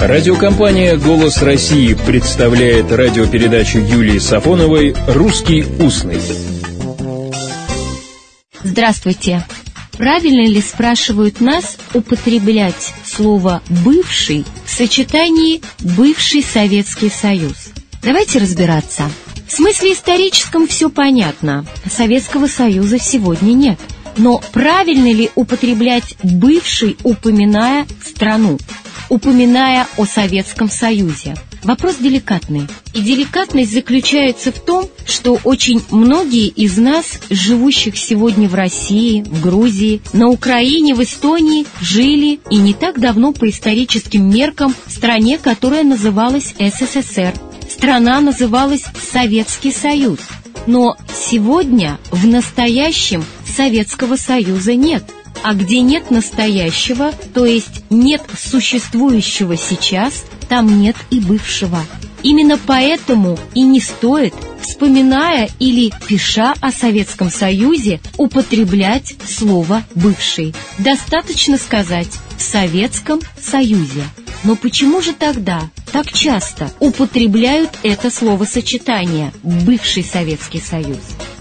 Радиокомпания «Голос России» представляет радиопередачу Юлии Сафоновой «Русский устный». Здравствуйте. Правильно ли, спрашивают нас, употреблять слово «бывший» в сочетании «бывший Советский Союз»? Давайте разбираться. В смысле историческом все понятно. Советского Союза сегодня нет. Но правильно ли употреблять «бывший», упоминая страну? Упоминая о Советском Союзе. Вопрос деликатный. И деликатность заключается в том, что очень многие из нас, живущих сегодня в России, в Грузии, на Украине, в Эстонии, жили и не так давно по историческим меркам в стране, которая называлась СССР. Страна называлась Советский Союз. Но сегодня, в настоящем, Советского Союза нет а где нет настоящего, то есть нет существующего сейчас, там нет и бывшего. Именно поэтому и не стоит, вспоминая или пиша о Советском Союзе, употреблять слово «бывший». Достаточно сказать «в Советском Союзе». Но почему же тогда так часто употребляют это словосочетание «бывший Советский Союз»?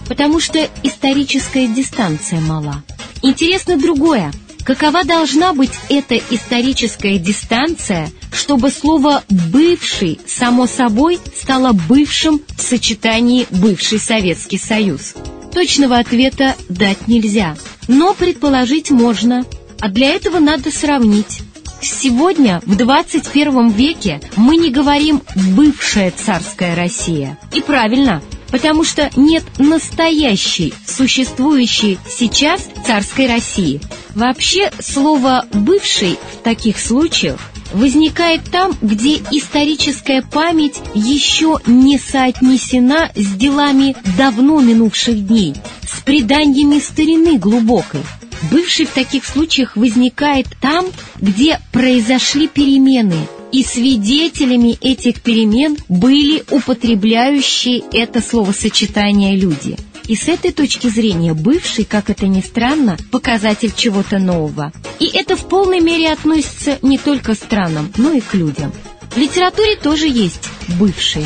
Потому что историческая дистанция мала. Интересно другое. Какова должна быть эта историческая дистанция, чтобы слово «бывший» само собой стало бывшим в сочетании «бывший Советский Союз»? Точного ответа дать нельзя, но предположить можно, а для этого надо сравнить. Сегодня, в 21 веке, мы не говорим «бывшая царская Россия». И правильно, потому что нет настоящей, существующей сейчас царской России. Вообще, слово «бывший» в таких случаях возникает там, где историческая память еще не соотнесена с делами давно минувших дней, с преданиями старины глубокой. Бывший в таких случаях возникает там, где произошли перемены – и свидетелями этих перемен были употребляющие это словосочетание люди. И с этой точки зрения бывший, как это ни странно, показатель чего-то нового. И это в полной мере относится не только к странам, но и к людям. В литературе тоже есть бывшие.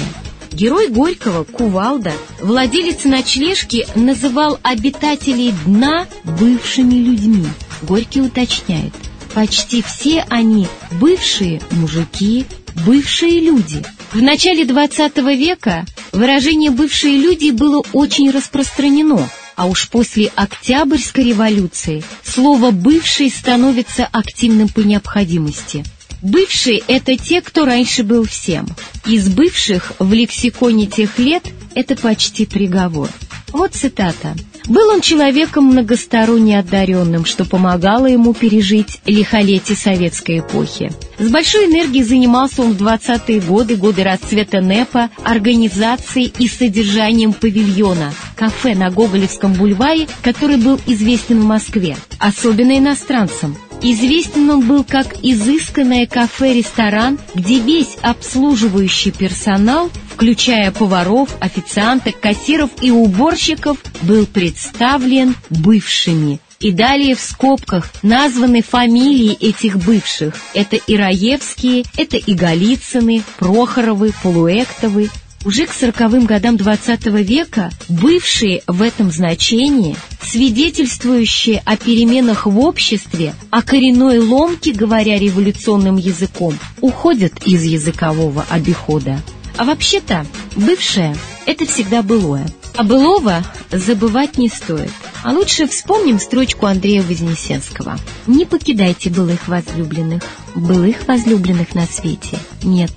Герой Горького, Кувалда, владелец ночлежки, называл обитателей дна бывшими людьми. Горький уточняет – Почти все они бывшие мужики, бывшие люди. В начале XX века выражение «бывшие люди» было очень распространено, а уж после Октябрьской революции слово «бывший» становится активным по необходимости. Бывшие – это те, кто раньше был всем. Из бывших в лексиконе тех лет – это почти приговор. Вот цитата. Был он человеком многосторонне одаренным, что помогало ему пережить лихолетие советской эпохи. С большой энергией занимался он в 20-е годы, годы расцвета НЭПа, организацией и содержанием павильона, кафе на Гоголевском бульваре, который был известен в Москве, особенно иностранцам. Известен он был как изысканное кафе-ресторан, где весь обслуживающий персонал, включая поваров, официанток, кассиров и уборщиков, был представлен бывшими. И далее в скобках названы фамилии этих бывших. Это и Раевские, это и Голицыны, Прохоровы, Полуэктовы, уже к сороковым годам XX века бывшие в этом значении, свидетельствующие о переменах в обществе, о коренной ломке, говоря революционным языком, уходят из языкового обихода. А вообще-то, бывшее – это всегда былое. А былого забывать не стоит. А лучше вспомним строчку Андрея Вознесенского. «Не покидайте былых возлюбленных, былых возлюбленных на свете нет,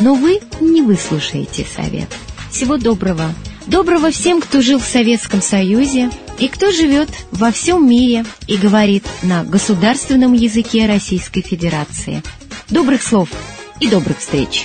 но вы не выслушаете совет. Всего доброго. Доброго всем, кто жил в Советском Союзе и кто живет во всем мире и говорит на государственном языке Российской Федерации. Добрых слов и добрых встреч.